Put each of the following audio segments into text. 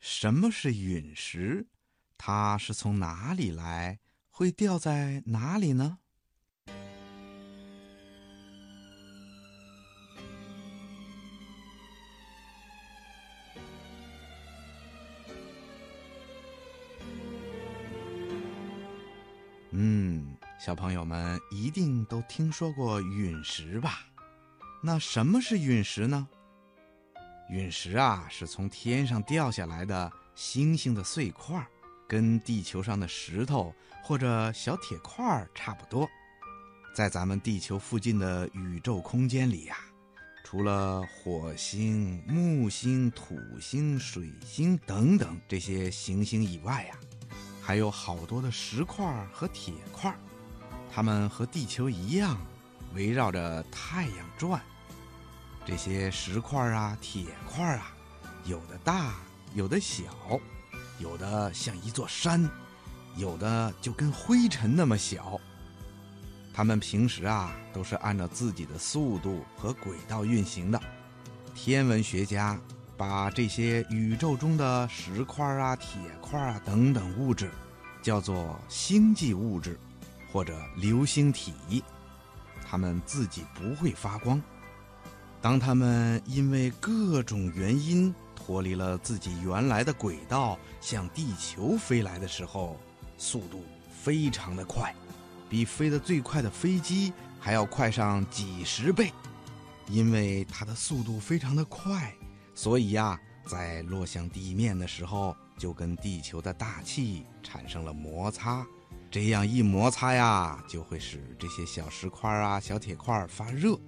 什么是陨石？它是从哪里来？会掉在哪里呢？嗯，小朋友们一定都听说过陨石吧？那什么是陨石呢？陨石啊，是从天上掉下来的星星的碎块，跟地球上的石头或者小铁块差不多。在咱们地球附近的宇宙空间里呀，除了火星、木星、土星、水星等等这些行星以外呀。还有好多的石块和铁块，它们和地球一样，围绕着太阳转。这些石块啊、铁块啊，有的大，有的小，有的像一座山，有的就跟灰尘那么小。它们平时啊，都是按照自己的速度和轨道运行的。天文学家。把这些宇宙中的石块啊、铁块啊等等物质，叫做星际物质，或者流星体。它们自己不会发光。当它们因为各种原因脱离了自己原来的轨道，向地球飞来的时候，速度非常的快，比飞得最快的飞机还要快上几十倍。因为它的速度非常的快。所以呀，在落向地面的时候，就跟地球的大气产生了摩擦，这样一摩擦呀，就会使这些小石块啊、小铁块发热，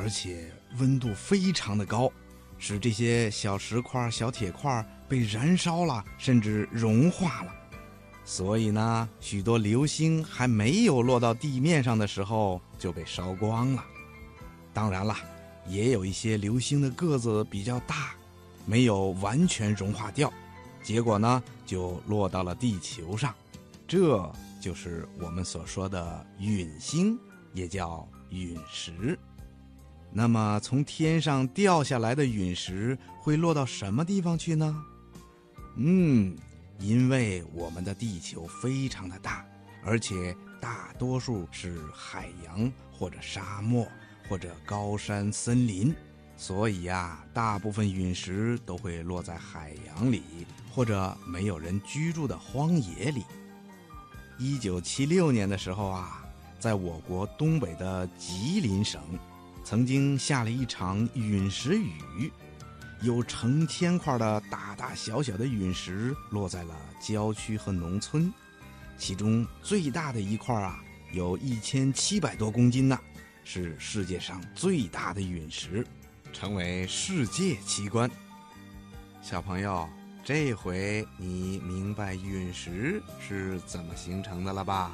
而且温度非常的高，使这些小石块、小铁块被燃烧了，甚至融化了。所以呢，许多流星还没有落到地面上的时候就被烧光了。当然了。也有一些流星的个子比较大，没有完全融化掉，结果呢就落到了地球上，这就是我们所说的陨星，也叫陨石。那么从天上掉下来的陨石会落到什么地方去呢？嗯，因为我们的地球非常的大，而且大多数是海洋或者沙漠。或者高山森林，所以呀，大部分陨石都会落在海洋里，或者没有人居住的荒野里。一九七六年的时候啊，在我国东北的吉林省，曾经下了一场陨石雨，有成千块的大大小小的陨石落在了郊区和农村，其中最大的一块啊，有一千七百多公斤呢。是世界上最大的陨石，成为世界奇观。小朋友，这回你明白陨石是怎么形成的了吧？